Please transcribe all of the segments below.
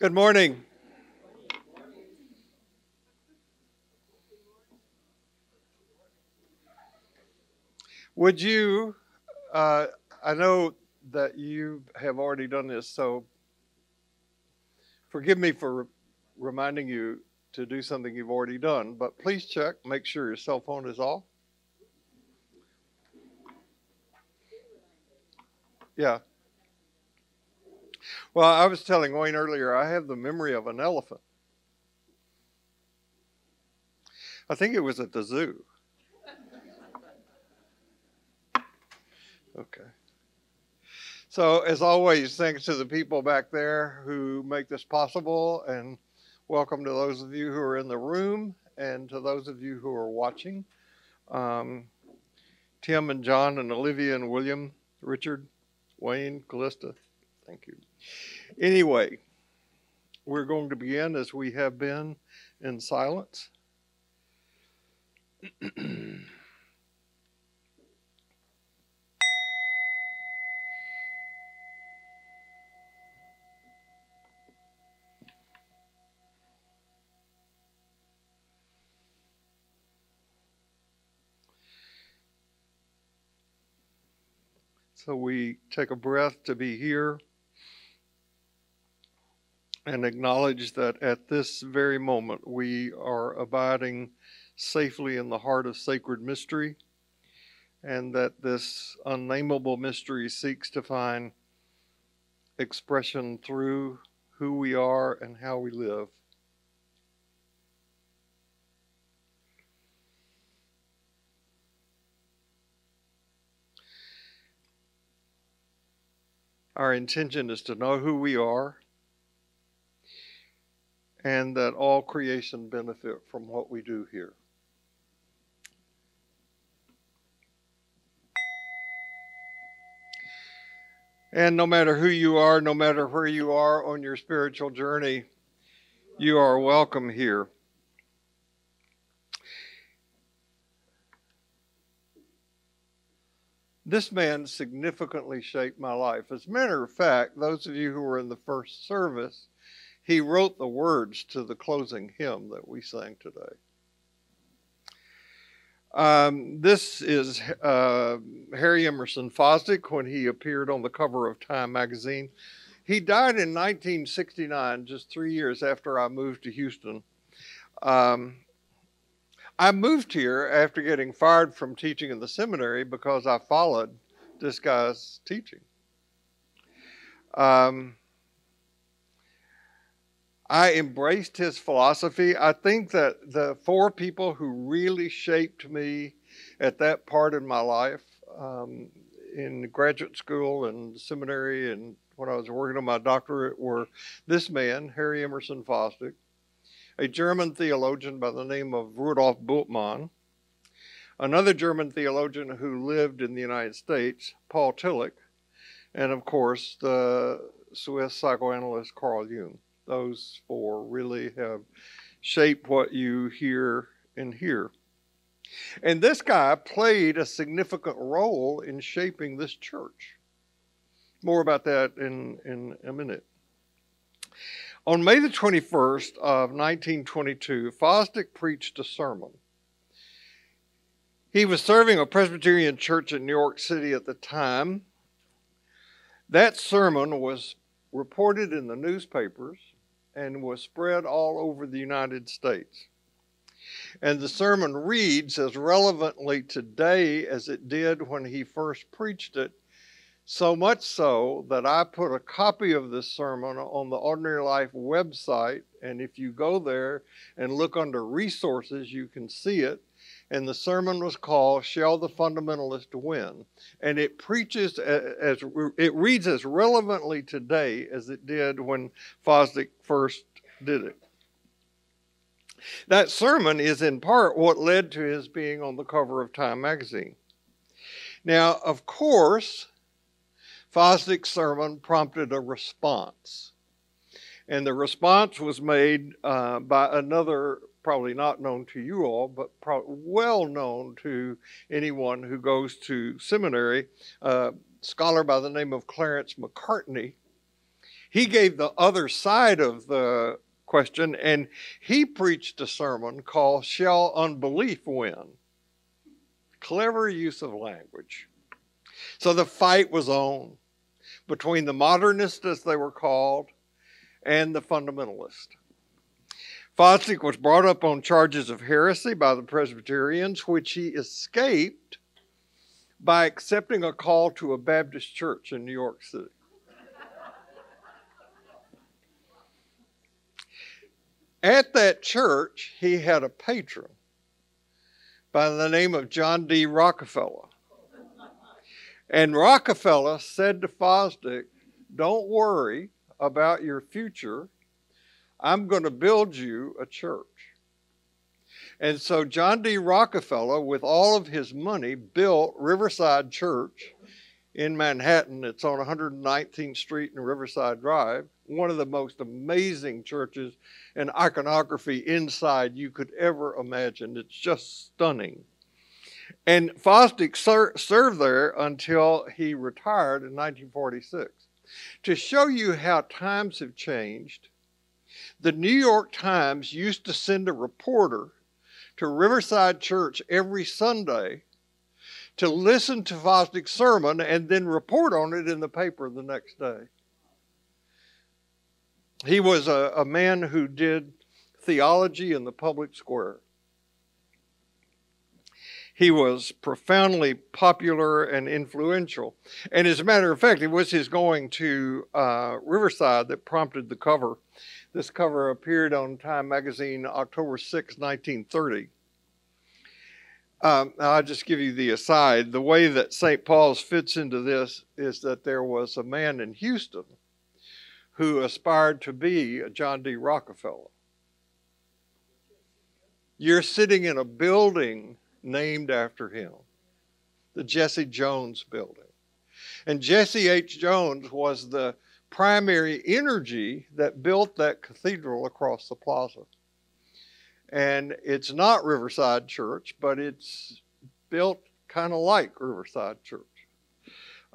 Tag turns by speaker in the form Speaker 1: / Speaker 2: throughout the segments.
Speaker 1: Good morning. Would you, uh, I know that you have already done this, so forgive me for re- reminding you to do something you've already done, but please check, make sure your cell phone is off. Yeah. Well, I was telling Wayne earlier, I have the memory of an elephant. I think it was at the zoo. Okay. So, as always, thanks to the people back there who make this possible, and welcome to those of you who are in the room and to those of you who are watching. Um, Tim and John and Olivia and William, Richard, Wayne, Callista, thank you. Anyway, we're going to begin as we have been in silence. So we take a breath to be here and acknowledge that at this very moment we are abiding safely in the heart of sacred mystery and that this unnameable mystery seeks to find expression through who we are and how we live. Our intention is to know who we are and that all creation benefit from what we do here. And no matter who you are, no matter where you are on your spiritual journey, you are welcome here. This man significantly shaped my life. As a matter of fact, those of you who were in the first service, he wrote the words to the closing hymn that we sang today. Um, this is uh, Harry Emerson Fosdick when he appeared on the cover of Time magazine. He died in 1969, just three years after I moved to Houston. Um, I moved here after getting fired from teaching in the seminary because I followed this guy's teaching. Um, I embraced his philosophy. I think that the four people who really shaped me at that part in my life, um, in graduate school and seminary, and when I was working on my doctorate, were this man, Harry Emerson Fosdick, a German theologian by the name of Rudolf Bultmann, another German theologian who lived in the United States, Paul Tillich, and of course the Swiss psychoanalyst Carl Jung. Those four really have shaped what you hear and hear. And this guy played a significant role in shaping this church. More about that in, in a minute. On May the 21st of 1922, Fosdick preached a sermon. He was serving a Presbyterian church in New York City at the time. That sermon was reported in the newspapers and was spread all over the United States. And the sermon reads as relevantly today as it did when he first preached it so much so that I put a copy of this sermon on the Ordinary Life website. And if you go there and look under resources, you can see it. And the sermon was called Shall the Fundamentalist Win? And it preaches as, it reads as relevantly today as it did when Fosdick first did it. That sermon is in part what led to his being on the cover of Time magazine. Now, of course, Fosdick's sermon prompted a response. And the response was made uh, by another, probably not known to you all, but well known to anyone who goes to seminary, uh, scholar by the name of Clarence Macartney. he gave the other side of the question and he preached a sermon called Shall Unbelief Win? Clever use of language. So the fight was on between the modernists, as they were called, and the fundamentalists. Fosdick was brought up on charges of heresy by the Presbyterians, which he escaped by accepting a call to a Baptist church in New York City. At that church, he had a patron by the name of John D. Rockefeller. And Rockefeller said to Fosdick, Don't worry about your future. I'm going to build you a church. And so John D. Rockefeller, with all of his money, built Riverside Church in Manhattan. It's on 119th Street and Riverside Drive, one of the most amazing churches and iconography inside you could ever imagine. It's just stunning. And Fosdick ser- served there until he retired in 1946. To show you how times have changed, the New York Times used to send a reporter to Riverside Church every Sunday to listen to Fosdick's sermon and then report on it in the paper the next day. He was a, a man who did theology in the public square. He was profoundly popular and influential. And as a matter of fact, it was his going to uh, Riverside that prompted the cover. This cover appeared on Time magazine October 6, 1930. Um, I'll just give you the aside. The way that St. Paul's fits into this is that there was a man in Houston who aspired to be a John D. Rockefeller. You're sitting in a building named after him, the Jesse Jones building. And Jesse H. Jones was the primary energy that built that cathedral across the plaza. And it's not Riverside Church, but it's built kind of like Riverside Church.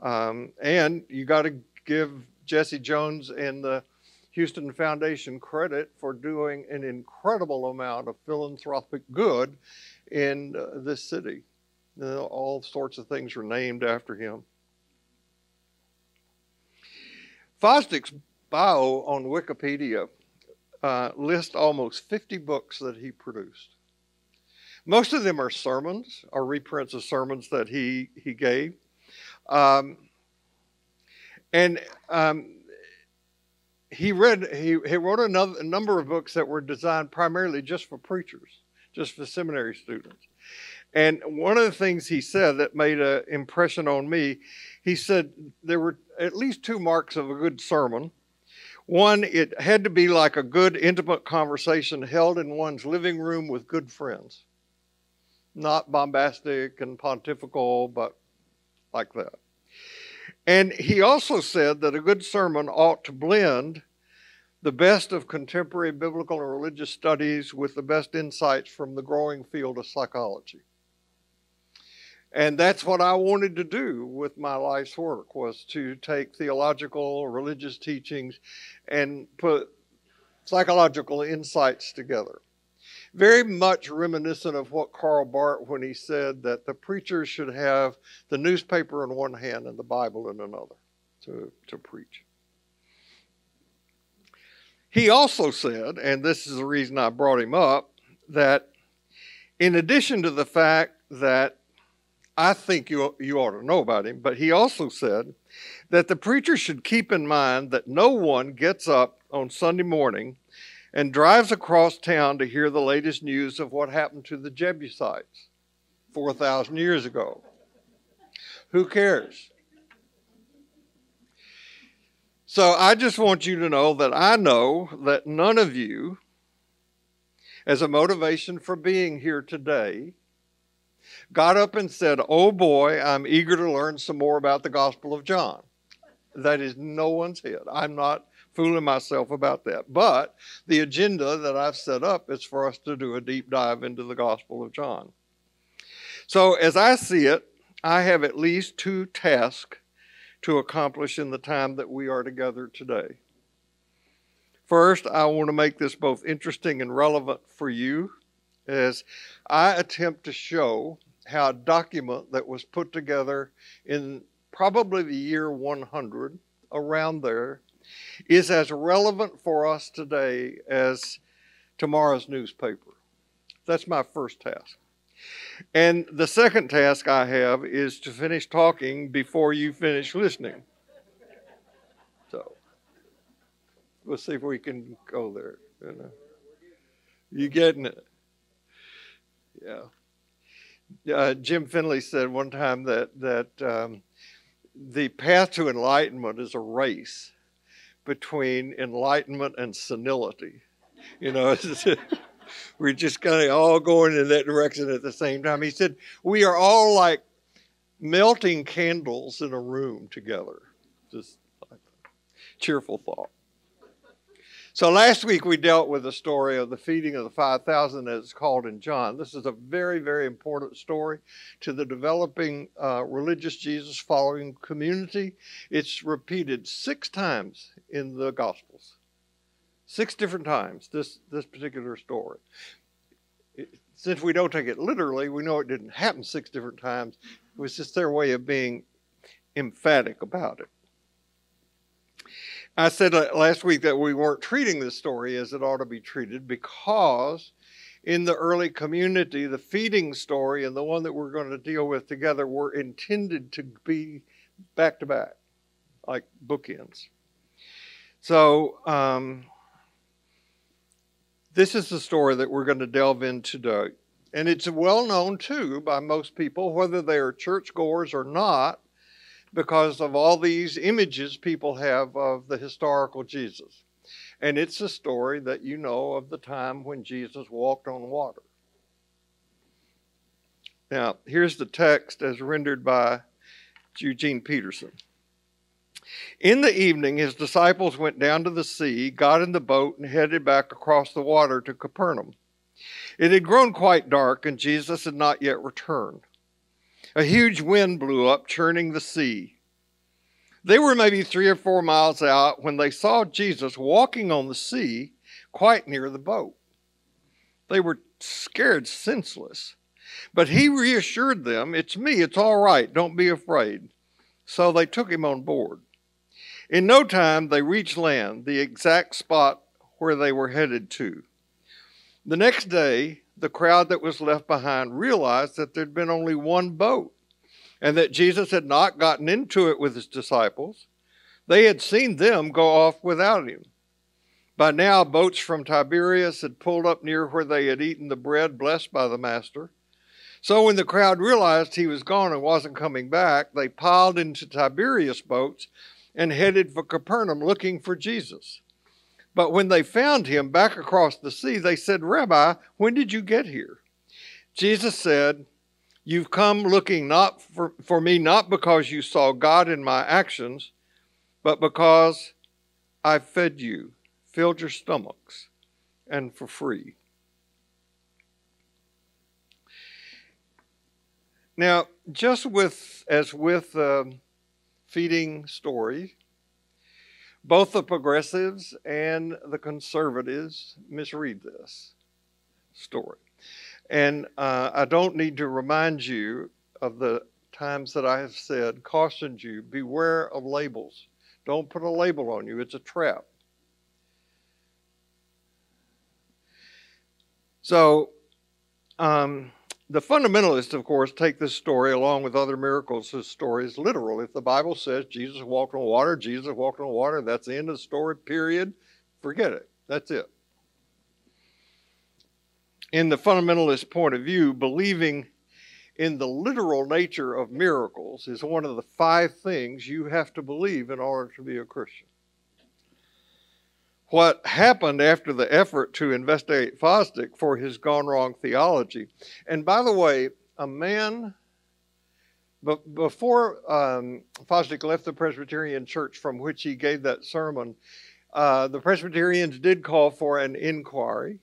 Speaker 1: Um, and you got to give Jesse Jones and the Houston Foundation credit for doing an incredible amount of philanthropic good in uh, this city. All sorts of things are named after him. Fosdick's bio on Wikipedia uh, lists almost 50 books that he produced. Most of them are sermons or reprints of sermons that he, he gave. Um, and um, he read he, he wrote another, a number of books that were designed primarily just for preachers, just for seminary students. And one of the things he said that made an impression on me, he said there were at least two marks of a good sermon. One, it had to be like a good, intimate conversation held in one's living room with good friends. Not bombastic and pontifical, but like that. And he also said that a good sermon ought to blend the best of contemporary biblical and religious studies with the best insights from the growing field of psychology. And that's what I wanted to do with my life's work was to take theological, religious teachings and put psychological insights together very much reminiscent of what Karl Barth when he said that the preacher should have the newspaper in one hand and the Bible in another to, to preach. He also said, and this is the reason I brought him up, that in addition to the fact that I think you, you ought to know about him, but he also said that the preacher should keep in mind that no one gets up on Sunday morning and drives across town to hear the latest news of what happened to the Jebusites 4,000 years ago. Who cares? So I just want you to know that I know that none of you, as a motivation for being here today, got up and said, Oh boy, I'm eager to learn some more about the Gospel of John. That is no one's head. I'm not fooling myself about that. But the agenda that I've set up is for us to do a deep dive into the Gospel of John. So, as I see it, I have at least two tasks to accomplish in the time that we are together today. First, I want to make this both interesting and relevant for you as I attempt to show how a document that was put together in probably the year 100, around there, is as relevant for us today as tomorrow's newspaper. That's my first task. And the second task I have is to finish talking before you finish listening. So we'll see if we can go there. You, know. you getting it? Yeah. Uh, Jim Finley said one time that that um, the path to enlightenment is a race between enlightenment and senility. You know, we're just kind of all going in that direction at the same time. He said, We are all like melting candles in a room together. Just like cheerful thought. So last week we dealt with the story of the feeding of the 5,000 as it's called in John. This is a very, very important story to the developing uh, religious Jesus following community. It's repeated six times in the Gospels. Six different times, this, this particular story. It, since we don't take it literally, we know it didn't happen six different times. It was just their way of being emphatic about it. I said last week that we weren't treating this story as it ought to be treated because in the early community, the feeding story and the one that we're going to deal with together were intended to be back to back, like bookends. So, um, this is the story that we're going to delve into today. And it's well known too by most people, whether they are churchgoers or not, because of all these images people have of the historical Jesus. And it's a story that you know of the time when Jesus walked on water. Now, here's the text as rendered by Eugene Peterson. In the evening, his disciples went down to the sea, got in the boat, and headed back across the water to Capernaum. It had grown quite dark, and Jesus had not yet returned. A huge wind blew up, churning the sea. They were maybe three or four miles out when they saw Jesus walking on the sea quite near the boat. They were scared senseless. But he reassured them, It's me, it's all right, don't be afraid. So they took him on board. In no time, they reached land, the exact spot where they were headed to. The next day, the crowd that was left behind realized that there'd been only one boat and that Jesus had not gotten into it with his disciples. They had seen them go off without him. By now, boats from Tiberias had pulled up near where they had eaten the bread blessed by the Master. So when the crowd realized he was gone and wasn't coming back, they piled into Tiberias boats and headed for Capernaum looking for Jesus. But when they found him back across the sea, they said, Rabbi, when did you get here? Jesus said, You've come looking not for, for me, not because you saw God in my actions, but because I fed you, filled your stomachs, and for free. Now, just with as with uh, feeding story, both the progressives and the conservatives misread this story. And uh, I don't need to remind you of the times that I have said, cautioned you, beware of labels. Don't put a label on you, it's a trap. So, um, the fundamentalists, of course, take this story along with other miracles as stories literal. If the Bible says Jesus walked on water, Jesus walked on water, that's the end of the story, period. Forget it. That's it in the fundamentalist point of view, believing in the literal nature of miracles is one of the five things you have to believe in order to be a Christian. What happened after the effort to investigate Fosdick for his gone wrong theology, and by the way, a man before um, Fosdick left the Presbyterian church from which he gave that sermon, uh, the Presbyterians did call for an inquiry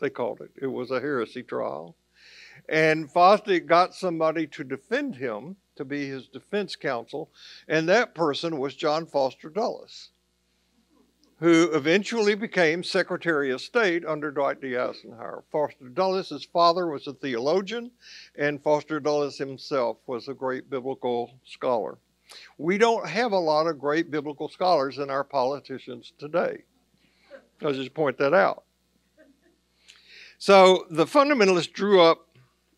Speaker 1: they called it. It was a heresy trial. And Fosdick got somebody to defend him, to be his defense counsel, and that person was John Foster Dulles. Who eventually became Secretary of State under Dwight D. Eisenhower. Foster Dulles' father was a theologian, and Foster Dulles himself was a great biblical scholar. We don't have a lot of great biblical scholars in our politicians today. I'll just point that out. So the fundamentalists drew up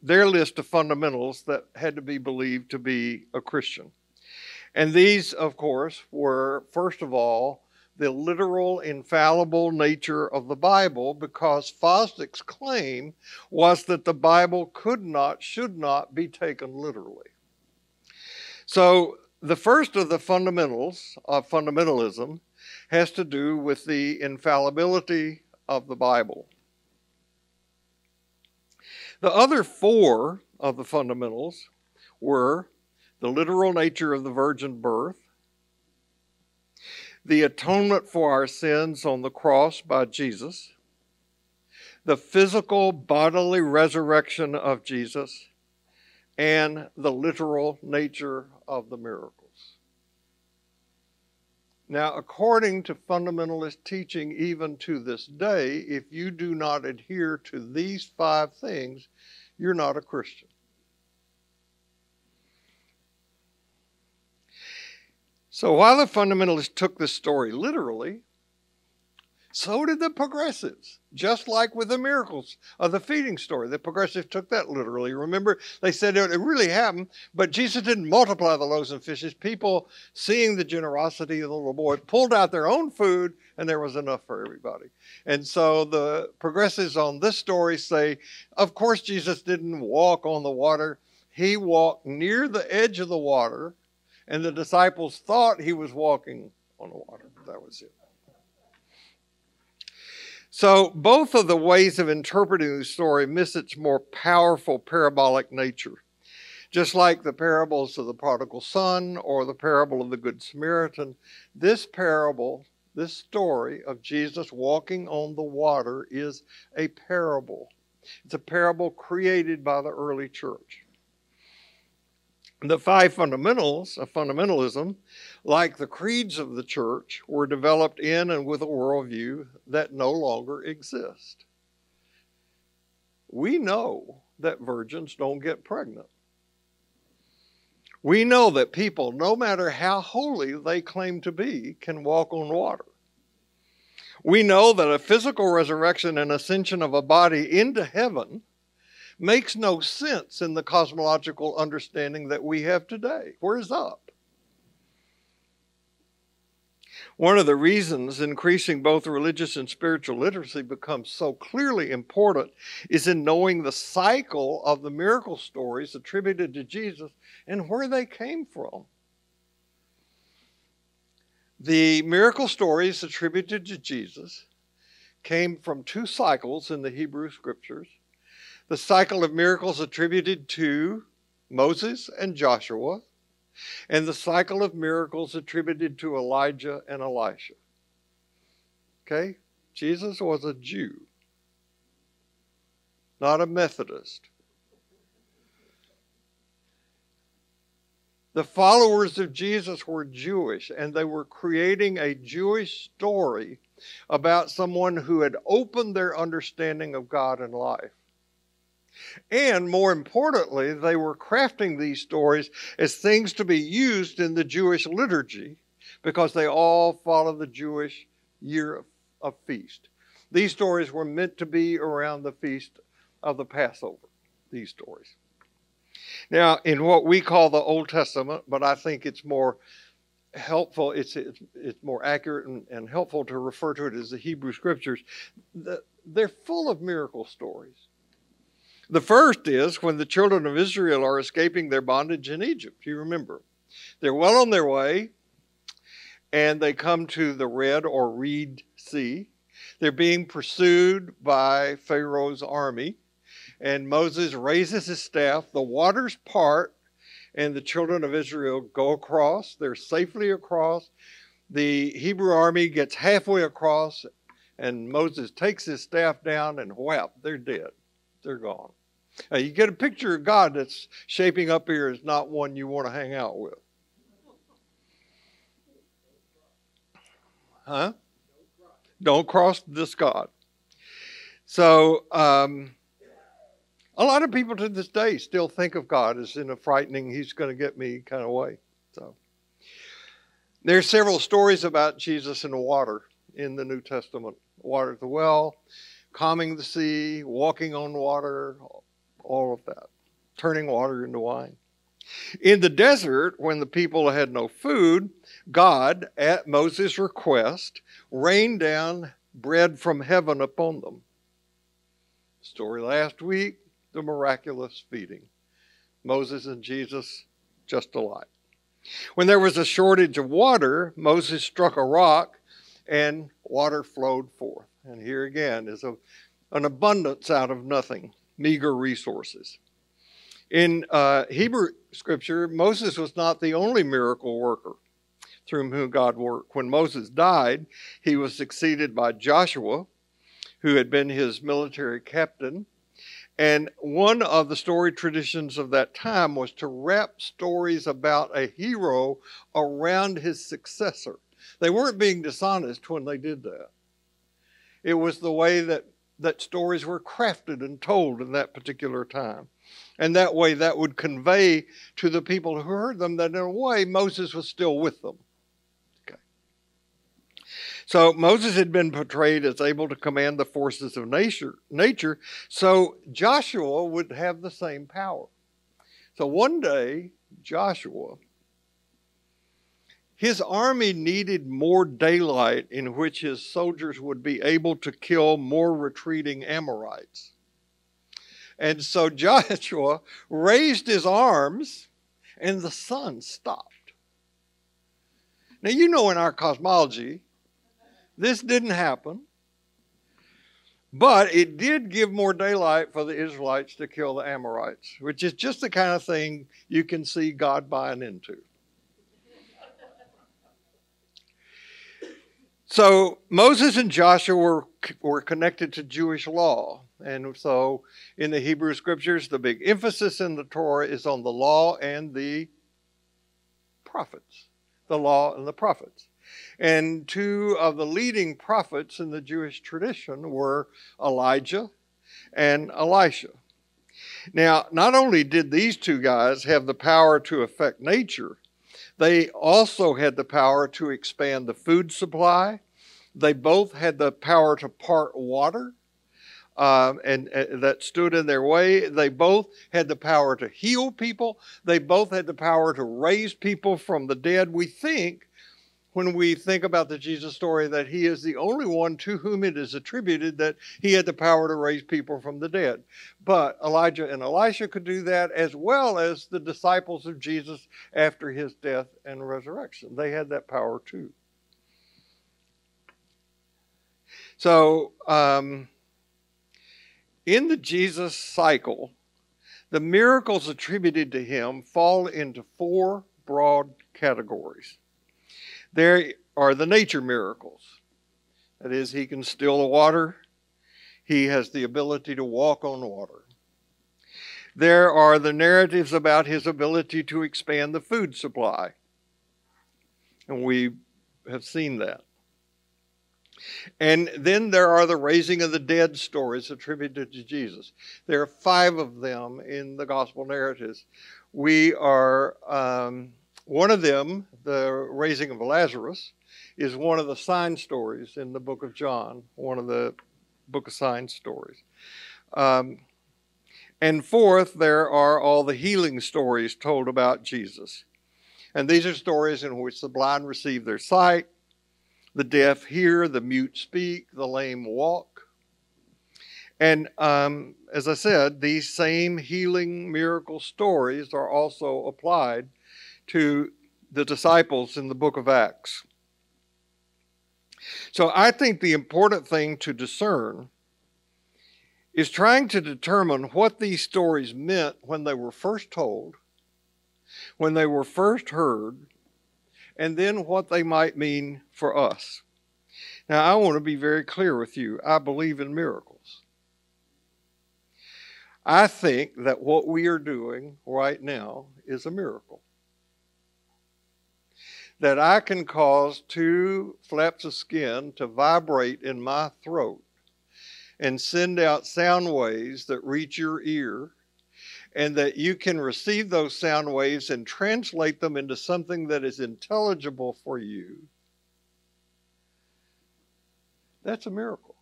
Speaker 1: their list of fundamentals that had to be believed to be a Christian. And these, of course, were, first of all, the literal, infallible nature of the Bible because Fosdick's claim was that the Bible could not, should not be taken literally. So, the first of the fundamentals of fundamentalism has to do with the infallibility of the Bible. The other four of the fundamentals were the literal nature of the virgin birth, the atonement for our sins on the cross by Jesus, the physical bodily resurrection of Jesus, and the literal nature of the miracles. Now, according to fundamentalist teaching, even to this day, if you do not adhere to these five things, you're not a Christian. So while the fundamentalists took this story literally, so did the progressives. Just like with the miracles of the feeding story, the progressives took that literally. Remember, they said it really happened, but Jesus didn't multiply the loaves and fishes. People, seeing the generosity of the little boy, pulled out their own food, and there was enough for everybody. And so the progressives on this story say, of course, Jesus didn't walk on the water. He walked near the edge of the water and the disciples thought he was walking on the water. That was it. So, both of the ways of interpreting the story miss its more powerful parabolic nature. Just like the parables of the prodigal son or the parable of the Good Samaritan, this parable, this story of Jesus walking on the water is a parable. It's a parable created by the early church. The five fundamentals of fundamentalism, like the creeds of the church, were developed in and with a worldview that no longer exists. We know that virgins don't get pregnant. We know that people, no matter how holy they claim to be, can walk on water. We know that a physical resurrection and ascension of a body into heaven makes no sense in the cosmological understanding that we have today. Where's up? One of the reasons increasing both religious and spiritual literacy becomes so clearly important is in knowing the cycle of the miracle stories attributed to Jesus and where they came from. The miracle stories attributed to Jesus came from two cycles in the Hebrew scriptures the cycle of miracles attributed to Moses and Joshua, and the cycle of miracles attributed to Elijah and Elisha. Okay? Jesus was a Jew, not a Methodist. The followers of Jesus were Jewish, and they were creating a Jewish story about someone who had opened their understanding of God and life. And more importantly, they were crafting these stories as things to be used in the Jewish liturgy because they all follow the Jewish year of, of feast. These stories were meant to be around the feast of the Passover, these stories. Now, in what we call the Old Testament, but I think it's more helpful, it's, it's, more accurate and, and, helpful to refer to it as the Hebrew Scriptures, the, they're full of miracle stories. The first is when the children of Israel are escaping their bondage in Egypt. You remember. They're well on their way, and they come to the Red or Reed Sea. They're being pursued by Pharaoh's army, and Moses raises his staff. The waters part, and the children of Israel go across. They're safely across. The Hebrew army gets halfway across, and Moses takes his staff down, and whap, they're dead. They're gone. Now, you get a picture of God that's shaping up here is not one you want to hang out with. Huh? Don't cross this God. So, um, a lot of people to this day still think of God as in a frightening, he's going to get me kind of way. So, there's several stories about Jesus in the water in the New Testament water at the well, calming the sea, walking on water, all of that, turning water into wine. In the desert, when the people had no food, God, at Moses' request, rained down bread from heaven upon them. Story last week the miraculous feeding. Moses and Jesus just alike. When there was a shortage of water, Moses struck a rock and water flowed forth. And here again is a, an abundance out of nothing, meager resources. In uh, Hebrew scripture, Moses was not the only miracle worker through whom God worked. When Moses died, he was succeeded by Joshua, who had been his military captain. And one of the story traditions of that time was to wrap stories about a hero around his successor. They weren't being dishonest when they did that. It was the way that, that stories were crafted and told in that particular time. And that way, that would convey to the people who heard them that in a way, Moses was still with them. Okay. So Moses had been portrayed as able to command the forces of nature, nature, so Joshua would have the same power. So one day, Joshua his army needed more daylight in which his soldiers would be able to kill more retreating Amorites. And so Joshua raised his arms and the sun stopped. Now, you know, in our cosmology, this didn't happen, but it did give more daylight for the Israelites to kill the Amorites, which is just the kind of thing you can see God buying into. So Moses and Joshua were, were connected to Jewish law. And so in the Hebrew scriptures, the big emphasis in the Torah is on the law and the prophets. The law and the prophets. And two of the leading prophets in the Jewish tradition were Elijah and Elisha. Now, not only did these two guys have the power to affect nature, they also had the power to expand the food supply. They both had the power to part water. Um, and, and that stood in their way. They both had the power to heal people. They both had the power to raise people from the dead. We think, when we think about the Jesus story, that he is the only one to whom it is attributed that he had the power to raise people from the dead. But Elijah and Elisha could do that as well as the disciples of Jesus after his death and resurrection. They had that power too. So, um, in the Jesus cycle, the miracles attributed to him fall into four broad categories. There are the nature miracles. That is, he can still the water, he has the ability to walk on water. There are the narratives about his ability to expand the food supply. And we have seen that. And then there are the raising of the dead stories attributed to Jesus. There are five of them in the gospel narratives. We are, um, one of them, the raising of Lazarus, is one of the sign stories in the book of John, one of the book of sign stories. Um, and fourth, there are all the healing stories told about Jesus. And these are stories in which the blind receive their sight, the deaf hear, the mute speak, the lame walk. And um, as I said, these same healing miracle stories are also applied to the disciples in the book of Acts. So I think the important thing to discern is trying to determine what these stories meant when they were first told, when they were first heard, and then what they might mean for us. Now, I want to be very clear with you. I believe in miracles. I think that what we are doing right now is a miracle. That I can cause two flaps of skin to vibrate in my throat and send out sound waves that reach your ear, and that you can receive those sound waves and translate them into something that is intelligible for you. That's a miracle.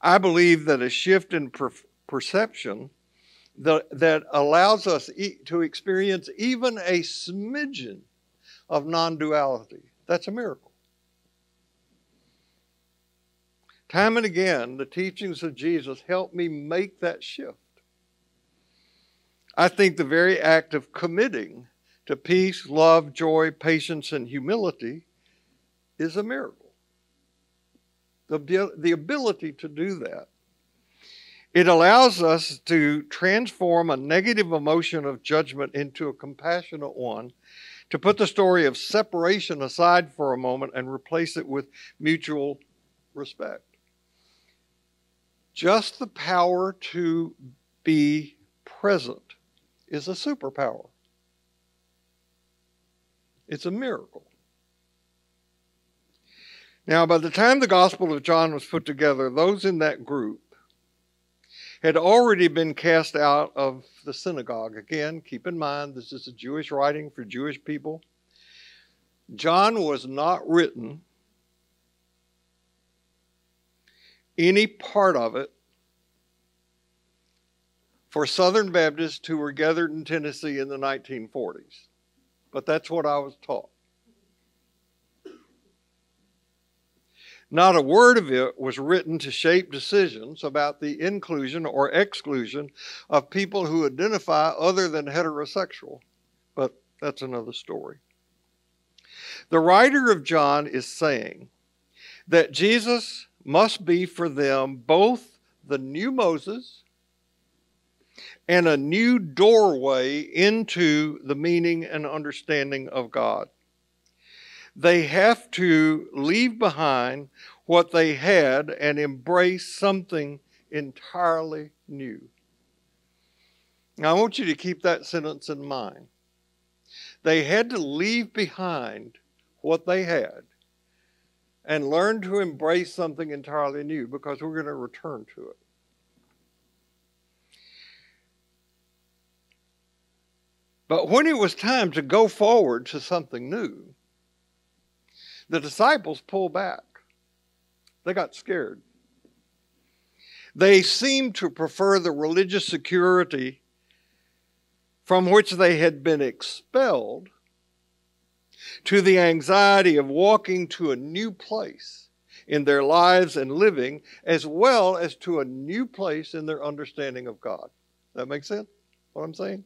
Speaker 1: I believe that a shift in per- perception that, that allows us e- to experience even a smidgen of non duality. That's a miracle. Time and again, the teachings of Jesus help me make that shift. I think the very act of committing to peace, love, joy, patience, and humility is a miracle. The, the ability to do that it allows us to transform a negative emotion of judgment into a compassionate one, to put the story of separation aside for a moment and replace it with mutual respect. Just the power to be present is a superpower. It's a miracle. Now, by the time the Gospel of John was put together, those in that group had already been cast out of the synagogue. Again, keep in mind, this is a Jewish writing for Jewish people. John was not written, any part of it, for Southern Baptists who were gathered in Tennessee in the 1940s. But that's what I was taught. Not a word of it was written to shape decisions about the inclusion or exclusion of people who identify other than heterosexual, but that's another story. The writer of John is saying that Jesus must be for them both the new Moses and a new doorway into the meaning and understanding of God they have to leave behind what they had and embrace something entirely new. Now, I want you to keep that sentence in mind. They had to leave behind what they had and learn to embrace something entirely new because we're going to return to it. But when it was time to go forward to something new, the disciples pulled back. They got scared. They seemed to prefer the religious security from which they had been expelled to the anxiety of walking to a new place in their lives and living, as well as to a new place in their understanding of God. That makes sense? What I'm saying?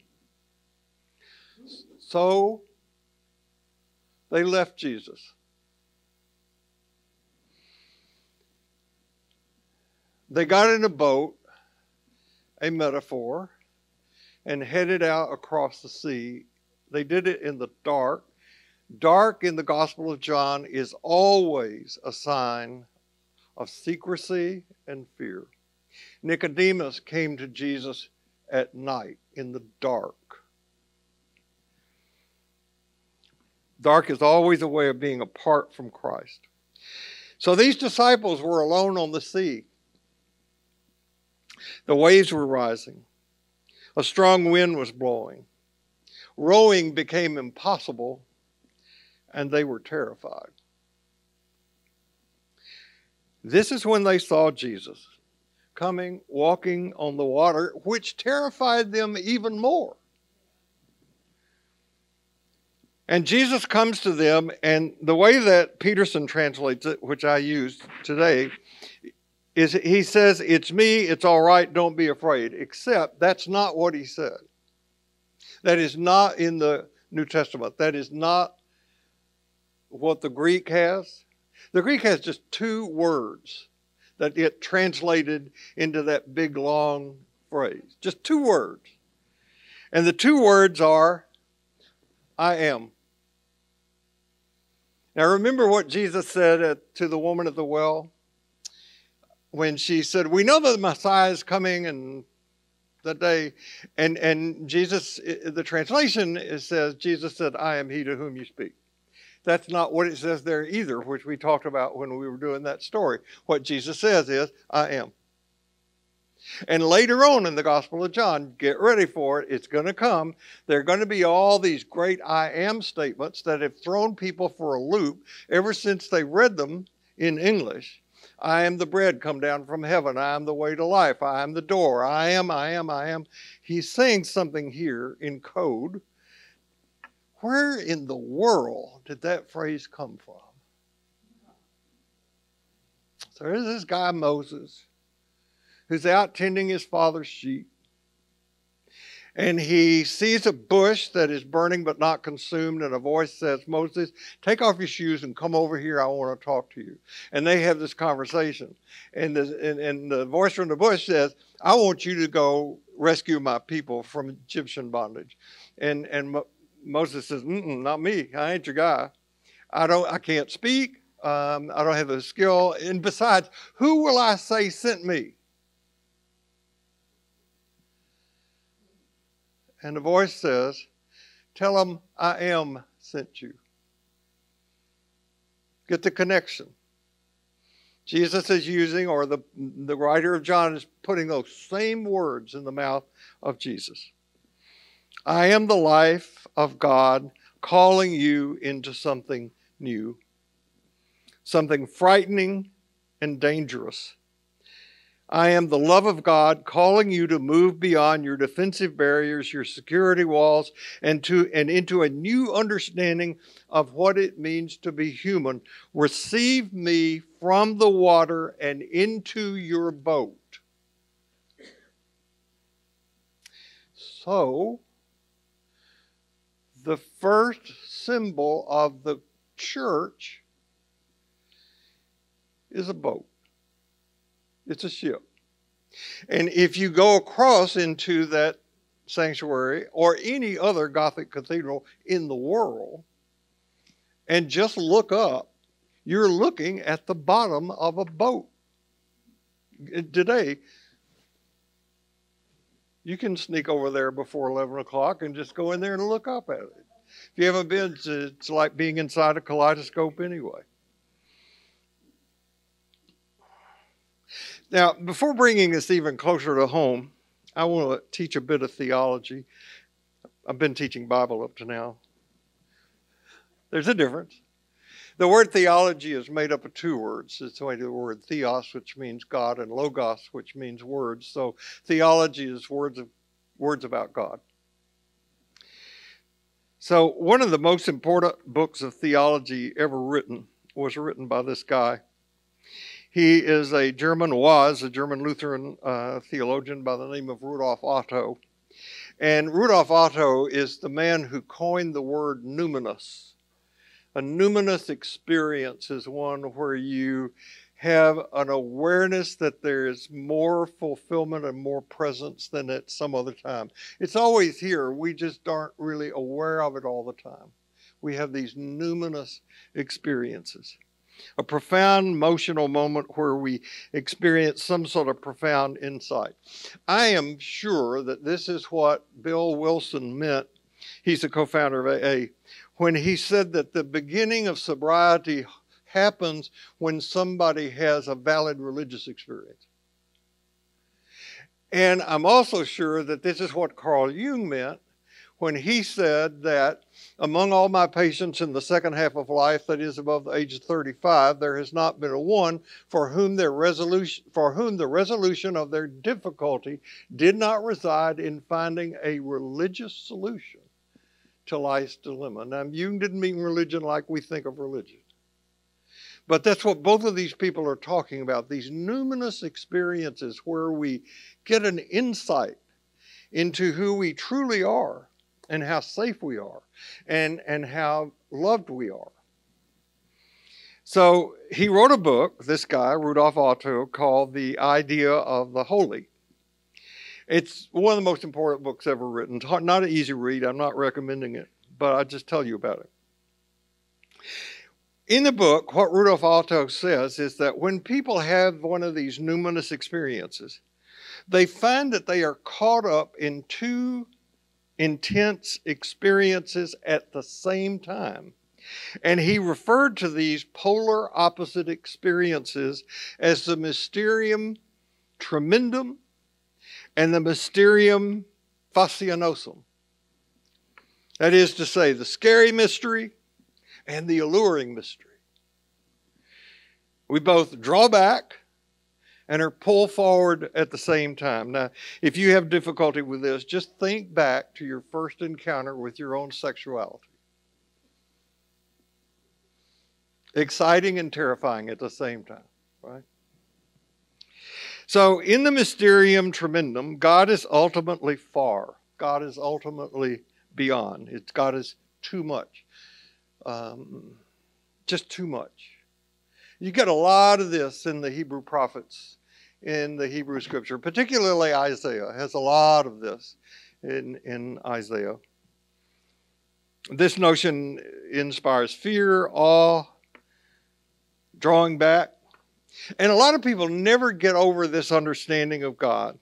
Speaker 1: So they left Jesus. They got in a boat, a metaphor, and headed out across the sea. They did it in the dark. Dark in the Gospel of John is always a sign of secrecy and fear. Nicodemus came to Jesus at night in the dark. Dark is always a way of being apart from Christ. So these disciples were alone on the sea. The waves were rising. A strong wind was blowing. Rowing became impossible, and they were terrified. This is when they saw Jesus coming, walking on the water, which terrified them even more. And Jesus comes to them, and the way that Peterson translates it, which I used today, is he says, It's me, it's all right, don't be afraid. Except that's not what he said. That is not in the New Testament. That is not what the Greek has. The Greek has just two words that get translated into that big long phrase. Just two words. And the two words are, I am. Now remember what Jesus said to the woman at the well? When she said, We know that the Messiah is coming and the day, and and Jesus, the translation says Jesus said, "I am He to whom you speak." That's not what it says there either, which we talked about when we were doing that story. What Jesus says is, "I am." And later on in the Gospel of John, get ready for it, it's going to come. There are going to be all these great I am statements that have thrown people for a loop ever since they read them in English. I am the bread come down from heaven. I am the way to life. I am the door. I am, I am, I am. He's saying something here in code. Where in the world did that phrase come from? So there's this guy, Moses who's out tending his father's sheep. And he sees a bush that is burning but not consumed, and a voice says, Moses, take off your shoes and come over here. I want to talk to you. And they have this conversation. And the, and, and the voice from the bush says, I want you to go rescue my people from Egyptian bondage. And, and Moses says, Not me. I ain't your guy. I, don't, I can't speak. Um, I don't have the skill. And besides, who will I say sent me? And the voice says, Tell them I am sent you. Get the connection. Jesus is using, or the, the writer of John is putting those same words in the mouth of Jesus. I am the life of God calling you into something new, something frightening and dangerous I am the love of God calling you to move beyond your defensive barriers, your security walls, and to and into a new understanding of what it means to be human. Receive me from the water and into your boat. So, the first symbol of the church is a boat. It's a ship. And if you go across into that sanctuary or any other Gothic cathedral in the world and just look up, you're looking at the bottom of a boat. Today, you can sneak over there before 11 o'clock and just go in there and look up at it. If you haven't been, it's like being inside a kaleidoscope anyway. Now, before bringing this even closer to home, I want to teach a bit of theology. I've been teaching Bible up to now. There's a difference. The word theology is made up of two words. It's the word theos, which means God, and logos, which means words. So theology is words of words about God. So one of the most important books of theology ever written was written by this guy he is a German, was a German Lutheran uh, theologian by the name of Rudolf Otto. And Rudolf Otto is the man who coined the word numinous. A numinous experience is one where you have an awareness that there is more fulfillment and more presence than at some other time. It's always here. We just aren't really aware of it all the time. We have these numinous experiences a profound emotional moment where we experience some sort of profound insight. I am sure that this is what Bill Wilson meant. He's a co founder of AA. When he said that the beginning of sobriety happens when somebody has a valid religious experience. And I'm also sure that this is what Carl Jung meant when he said that among all my patients in the second half of life, that is above the age of 35, there has not been a one for whom their resolution for whom the resolution of their difficulty did not reside in finding a religious solution to life's dilemma. Now, Jung didn't mean religion like we think of religion. But that's what both of these people are talking about these numinous experiences where we get an insight into who we truly are and how safe we are and, and how loved we are. So he wrote a book, this guy, Rudolf Otto, called The Idea of the Holy. It's one of the most important books ever written. Not an easy read. I'm not recommending it, but I'll just tell you about it. In the book, what Rudolf Otto says is that when people have one of these numinous experiences, they find that they are caught up in two intense experiences at the same time. And he referred to these polar opposite experiences as the mysterium tremendum and the mysterium fascinosum. That is to say, the scary mystery and the alluring mystery. We both draw back and are pulled forward at the same time. Now, if you have difficulty with this, just think back to your first encounter with your own sexuality. Exciting and terrifying at the same time, right? So, in the mysterium tremendum, God is ultimately far. God is ultimately beyond. It's God is too much, um, just too much. You get a lot of this in the Hebrew prophets, in the Hebrew scripture, particularly Isaiah has a lot of this in, in Isaiah. This notion inspires fear, awe, drawing back. And a lot of people never get over this understanding of God.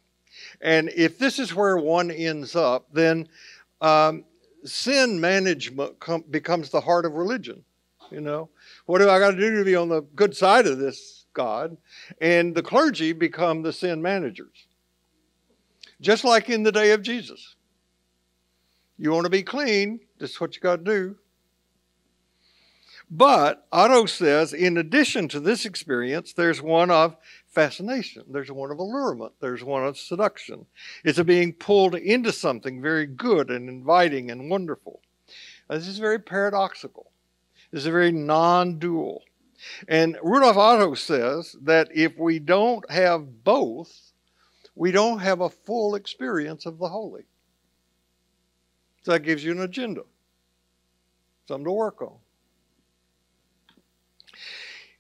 Speaker 1: And if this is where one ends up, then um, sin management com- becomes the heart of religion. You know, what do I got to do to be on the good side of this God? And the clergy become the sin managers. Just like in the day of Jesus. You want to be clean, this is what you got to do. But Otto says, in addition to this experience, there's one of fascination, there's one of allurement, there's one of seduction. It's a being pulled into something very good and inviting and wonderful. This is very paradoxical This is a very non dual. And Rudolf Otto says that if we don't have both, we don't have a full experience of the holy. So that gives you an agenda, something to work on.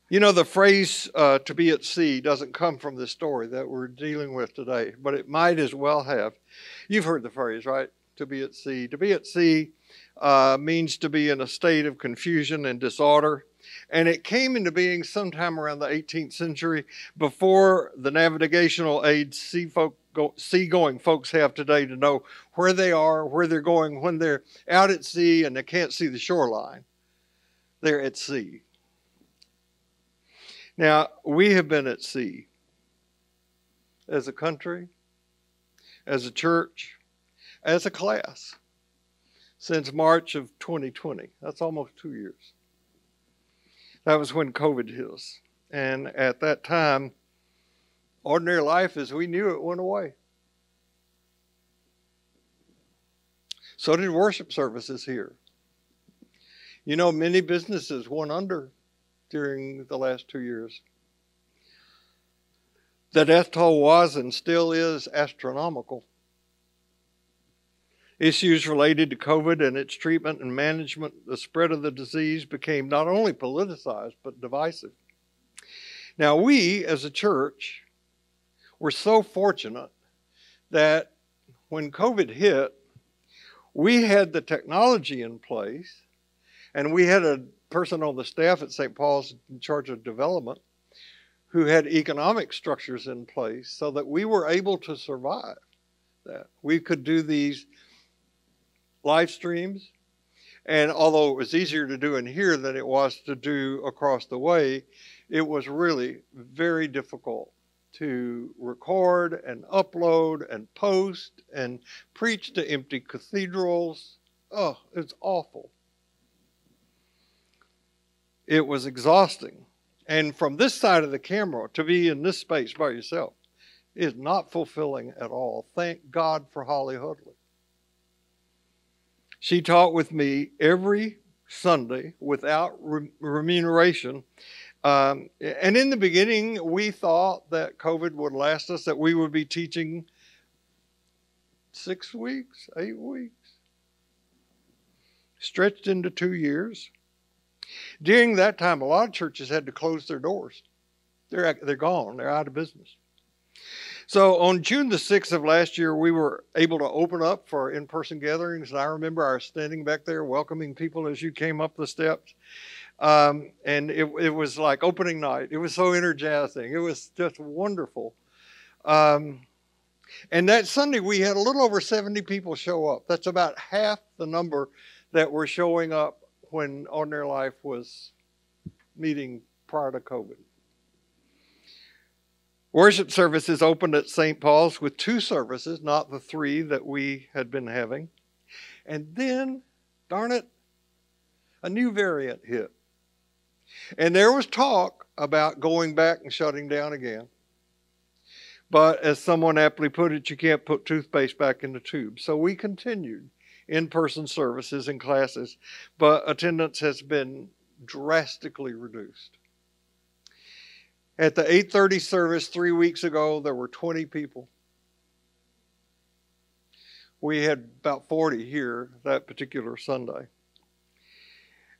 Speaker 1: You know, the phrase uh, to be at sea doesn't come from the story that we're dealing with today, but it might as well have. You've heard the phrase, right? To be at sea. To be at sea uh, means to be in a state of confusion and disorder. And it came into being sometime around the 18th century before the navigational aids sea folk go, seagoing folks have today to know where they are, where they're going when they're out at sea and they can't see the shoreline. They're at sea. Now, we have been at sea as a country, as a church, as a class since March of 2020. That's almost two years. That was when COVID hit us. And at that time, ordinary life as we knew it went away. So did worship services here. You know, many businesses went under during the last two years. The death toll was and still is astronomical. Issues related to COVID and its treatment and management, the spread of the disease became not only politicized but divisive. Now, we as a church were so fortunate that when COVID hit, we had the technology in place, and we had a person on the staff at St. Paul's in charge of development who had economic structures in place so that we were able to survive that. We could do these live streams. And although it was easier to do in here than it was to do across the way, it was really very difficult to record and upload and post and preach to empty cathedrals. Oh, it's awful. It was exhausting. And from this side of the camera, to be in this space by yourself is not fulfilling at all. Thank God for Holly Hudley. She taught with me every Sunday without re- remuneration. Um, and in the beginning, we thought that COVID would last us, that we would be teaching six weeks, eight weeks, stretched into two years. During that time, a lot of churches had to close their doors. They're, they're gone, they're out of business. So on June the 6th of last year, we were able to open up for in person gatherings. And I remember our standing back there welcoming people as you came up the steps. Um, and it, it, was like opening night. It was so energizing. It was just wonderful. Um, And that Sunday, we had a little over 70 people show up. That's about half the number that were showing up when Ordinary Life was meeting prior to COVID. Worship services opened at St. Paul's with two services, not the three that we had been having. And then, darn it, a new variant hit. And there was talk about going back and shutting down again. But as someone aptly put it, you can't put toothpaste back in the tube. So we continued in person services and classes, but attendance has been drastically reduced. At the 8:30 service 3 weeks ago there were 20 people. We had about 40 here that particular Sunday.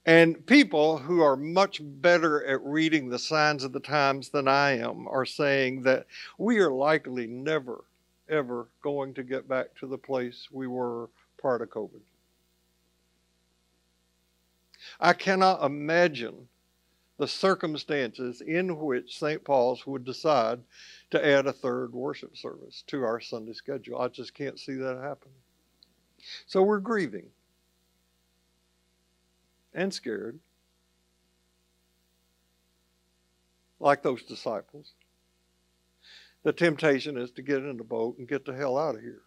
Speaker 1: And people who are much better at reading the signs of the times than I am are saying that we are likely never, ever going to get back to the place we were prior to COVID. I cannot imagine the circumstances in which St. Paul's would decide to add a third worship service to our Sunday schedule. I just can't see that happen. So we're grieving and scared, like those disciples. The temptation is to get in the boat and get the hell out of here,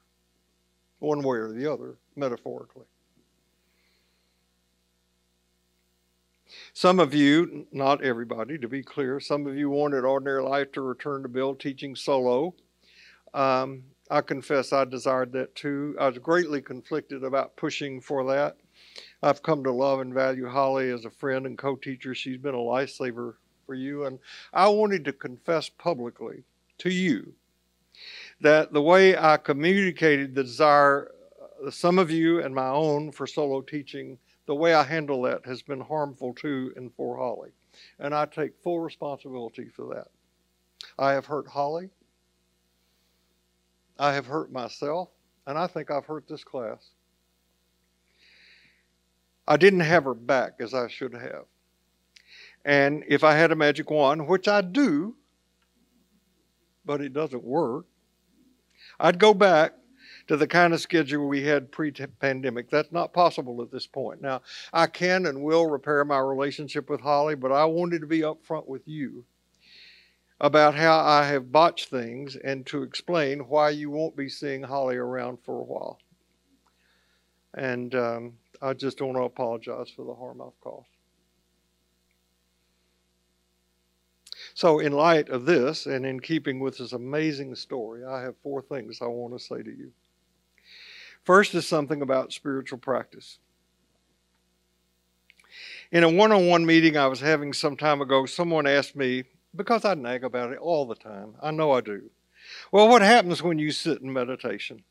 Speaker 1: one way or the other, metaphorically. Some of you, not everybody, to be clear, some of you wanted Ordinary Life to return to Bill teaching solo. Um, I confess I desired that too. I was greatly conflicted about pushing for that. I've come to love and value Holly as a friend and co teacher. She's been a lifesaver for you. And I wanted to confess publicly to you that the way I communicated the desire, uh, some of you and my own, for solo teaching, the way I handle that has been harmful to and for Holly. And I take full responsibility for that. I have hurt Holly. I have hurt myself. And I think I've hurt this class. I didn't have her back as I should have. And if I had a magic wand, which I do, but it doesn't work, I'd go back to the kind of schedule we had pre pandemic. That's not possible at this point. Now, I can and will repair my relationship with Holly, but I wanted to be upfront with you about how I have botched things and to explain why you won't be seeing Holly around for a while. And um, I just want to apologize for the harm I've caused. So, in light of this, and in keeping with this amazing story, I have four things I want to say to you. First is something about spiritual practice. In a one on one meeting I was having some time ago, someone asked me, because I nag about it all the time, I know I do. Well, what happens when you sit in meditation?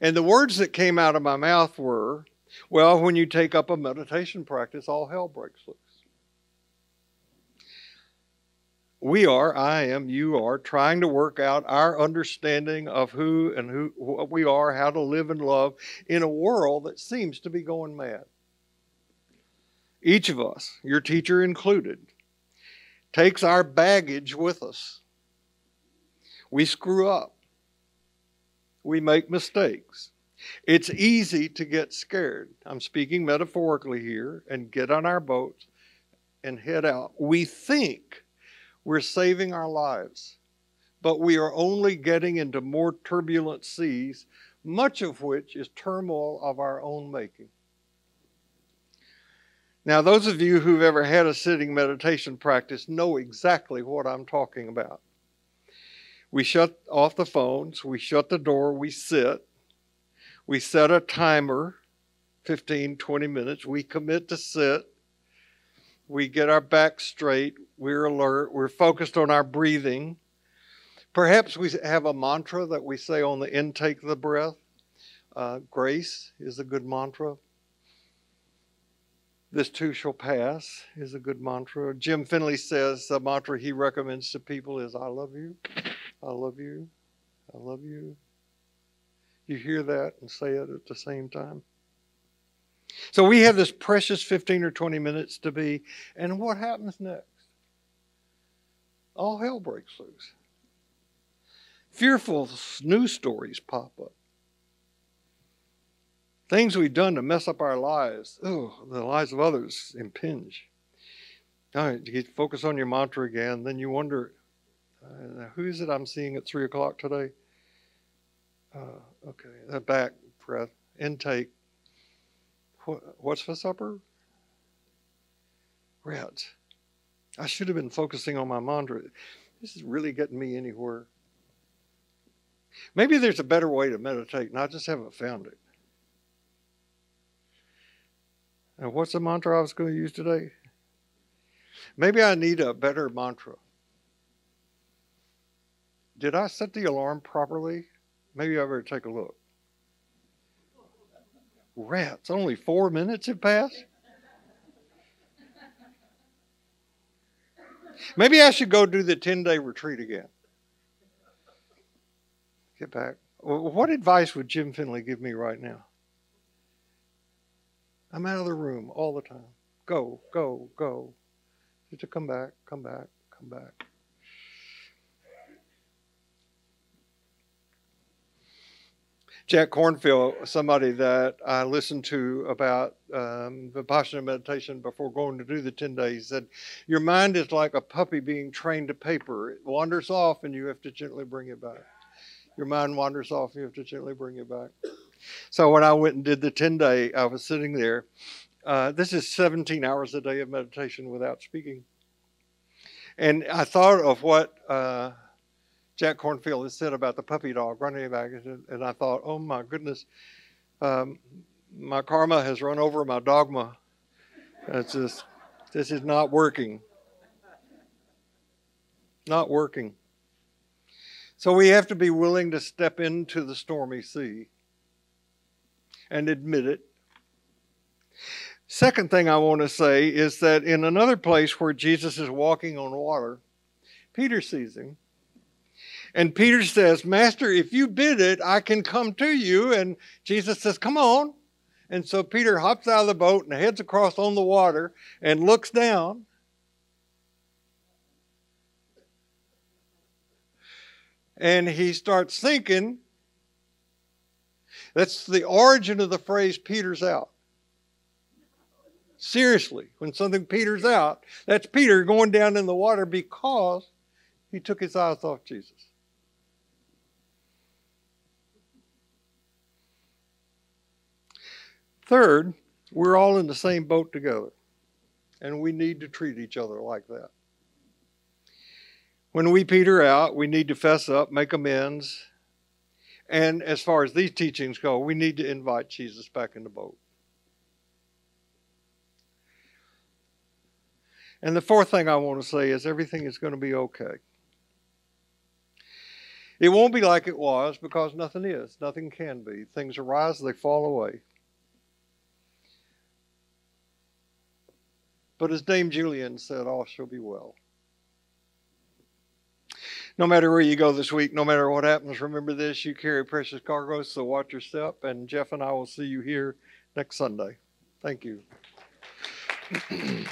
Speaker 1: And the words that came out of my mouth were, well, when you take up a meditation practice, all hell breaks loose. We are, I am, you are, trying to work out our understanding of who and who what we are, how to live and love in a world that seems to be going mad. Each of us, your teacher included, takes our baggage with us. We screw up. We make mistakes. It's easy to get scared. I'm speaking metaphorically here and get on our boats and head out. We think we're saving our lives, but we are only getting into more turbulent seas, much of which is turmoil of our own making. Now, those of you who've ever had a sitting meditation practice know exactly what I'm talking about. We shut off the phones, we shut the door, we sit, we set a timer 15, 20 minutes. We commit to sit. We get our back straight. We're alert. We're focused on our breathing. Perhaps we have a mantra that we say on the intake of the breath. Uh, grace is a good mantra. This too shall pass is a good mantra. Jim Finley says the mantra he recommends to people is I love you, I love you, I love you, you hear that and say it at the same time. So we have this precious 15 or 20 minutes to be, and what happens next? All hell breaks loose. Fearful news stories pop up. Things we've done to mess up our lives, oh, the lives of others impinge. All right, you focus on your mantra again, then you wonder, uh, who is it I'm seeing at 3 o'clock today? Uh, okay, back breath, intake. What, what's for supper? Rats. I should have been focusing on my mantra. This is really getting me anywhere. Maybe there's a better way to meditate, and I just haven't found it. And what's the mantra I was going to use today? Maybe I need a better mantra. Did I set the alarm properly? Maybe I better take a look. Rats, only four minutes have passed? Maybe I should go do the 10 day retreat again. Get back. What advice would Jim Finley give me right now? I'm out of the room all the time. Go, go, go. Just to come back, come back, come back. Jack Kornfield, somebody that I listened to about um, Vipassana meditation before going to do the 10 days, said, Your mind is like a puppy being trained to paper. It wanders off and you have to gently bring it back. Your mind wanders off, you have to gently bring it back. So when I went and did the 10 day, I was sitting there. Uh, this is 17 hours a day of meditation without speaking. And I thought of what. Uh, Jack Kornfield has said about the puppy dog running back, and I thought, oh my goodness, um, my karma has run over my dogma. It's just, this is not working. Not working. So we have to be willing to step into the stormy sea and admit it. Second thing I want to say is that in another place where Jesus is walking on water, Peter sees him and Peter says, Master, if you bid it, I can come to you. And Jesus says, Come on. And so Peter hops out of the boat and heads across on the water and looks down. And he starts thinking. That's the origin of the phrase Peter's out. Seriously, when something peters out, that's Peter going down in the water because he took his eyes off Jesus. Third, we're all in the same boat together, and we need to treat each other like that. When we peter out, we need to fess up, make amends, and as far as these teachings go, we need to invite Jesus back in the boat. And the fourth thing I want to say is everything is going to be okay. It won't be like it was because nothing is. Nothing can be. Things arise, they fall away. But as Dame Julian said, all shall be well. No matter where you go this week, no matter what happens, remember this you carry precious cargo, so watch your step. And Jeff and I will see you here next Sunday. Thank you.